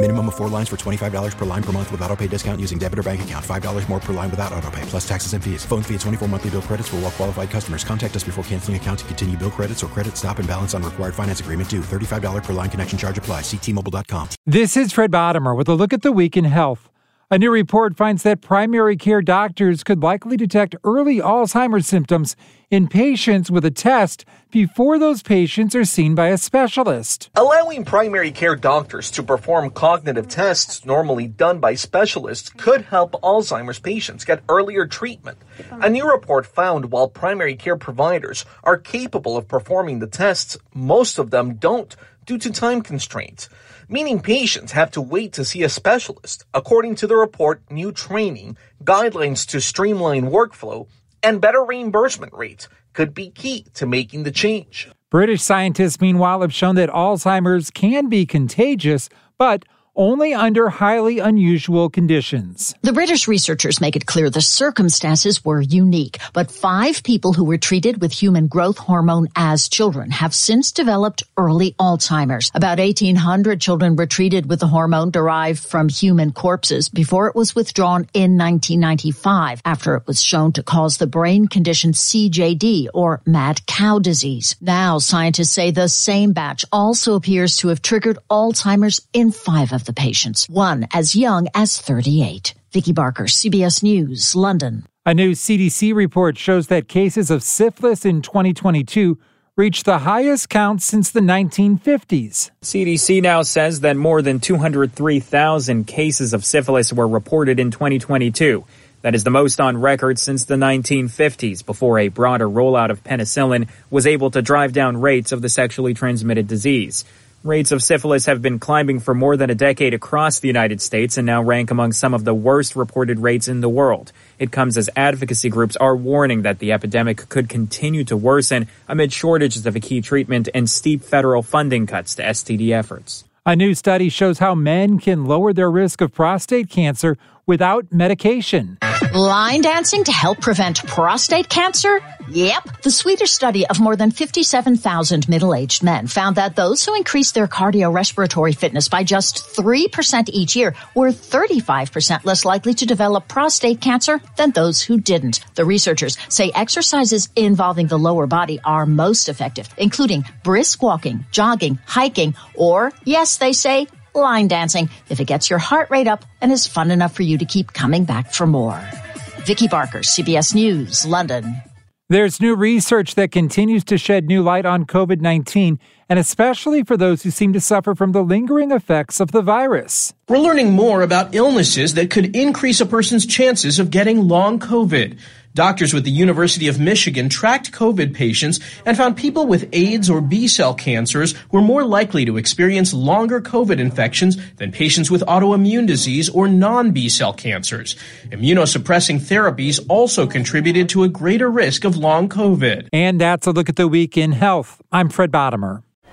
Minimum of four lines for $25 per line per month with auto pay discount using debit or bank account. $5 more per line without auto pay, plus taxes and fees. Phone fee at 24 monthly bill credits for all qualified customers. Contact us before canceling account to continue bill credits or credit stop and balance on required finance agreement due. $35 per line connection charge apply. Ctmobile.com. This is Fred Bodimer with a look at the week in health. A new report finds that primary care doctors could likely detect early Alzheimer's symptoms in patients with a test before those patients are seen by a specialist. Allowing primary care doctors to perform cognitive tests normally done by specialists could help Alzheimer's patients get earlier treatment. A new report found while primary care providers are capable of performing the tests, most of them don't due to time constraints meaning patients have to wait to see a specialist. According to the report, new training, guidelines to streamline workflow, and better reimbursement rates could be key to making the change. British scientists, meanwhile, have shown that Alzheimer's can be contagious, but only under highly unusual conditions. The British researchers make it clear the circumstances were unique, but five people who were treated with human growth hormone as children have since developed early Alzheimer's. About 1800 children were treated with the hormone derived from human corpses before it was withdrawn in 1995 after it was shown to cause the brain condition CJD or mad cow disease. Now scientists say the same batch also appears to have triggered Alzheimer's in five of the patients, one as young as 38. Vicki Barker, CBS News, London. A new CDC report shows that cases of syphilis in 2022 reached the highest count since the 1950s. CDC now says that more than 203,000 cases of syphilis were reported in 2022. That is the most on record since the 1950s, before a broader rollout of penicillin was able to drive down rates of the sexually transmitted disease. Rates of syphilis have been climbing for more than a decade across the United States and now rank among some of the worst reported rates in the world. It comes as advocacy groups are warning that the epidemic could continue to worsen amid shortages of a key treatment and steep federal funding cuts to STD efforts. A new study shows how men can lower their risk of prostate cancer without medication. Line dancing to help prevent prostate cancer? Yep. The Swedish study of more than 57,000 middle-aged men found that those who increased their cardiorespiratory fitness by just 3% each year were 35% less likely to develop prostate cancer than those who didn't. The researchers say exercises involving the lower body are most effective, including brisk walking, jogging, hiking, or, yes, they say, line dancing if it gets your heart rate up and is fun enough for you to keep coming back for more. Vicki Barker, CBS News, London. There's new research that continues to shed new light on COVID 19, and especially for those who seem to suffer from the lingering effects of the virus. We're learning more about illnesses that could increase a person's chances of getting long COVID. Doctors with the University of Michigan tracked COVID patients and found people with AIDS or B cell cancers were more likely to experience longer COVID infections than patients with autoimmune disease or non B cell cancers. Immunosuppressing therapies also contributed to a greater risk of long COVID. And that's a look at the week in health. I'm Fred Bodimer.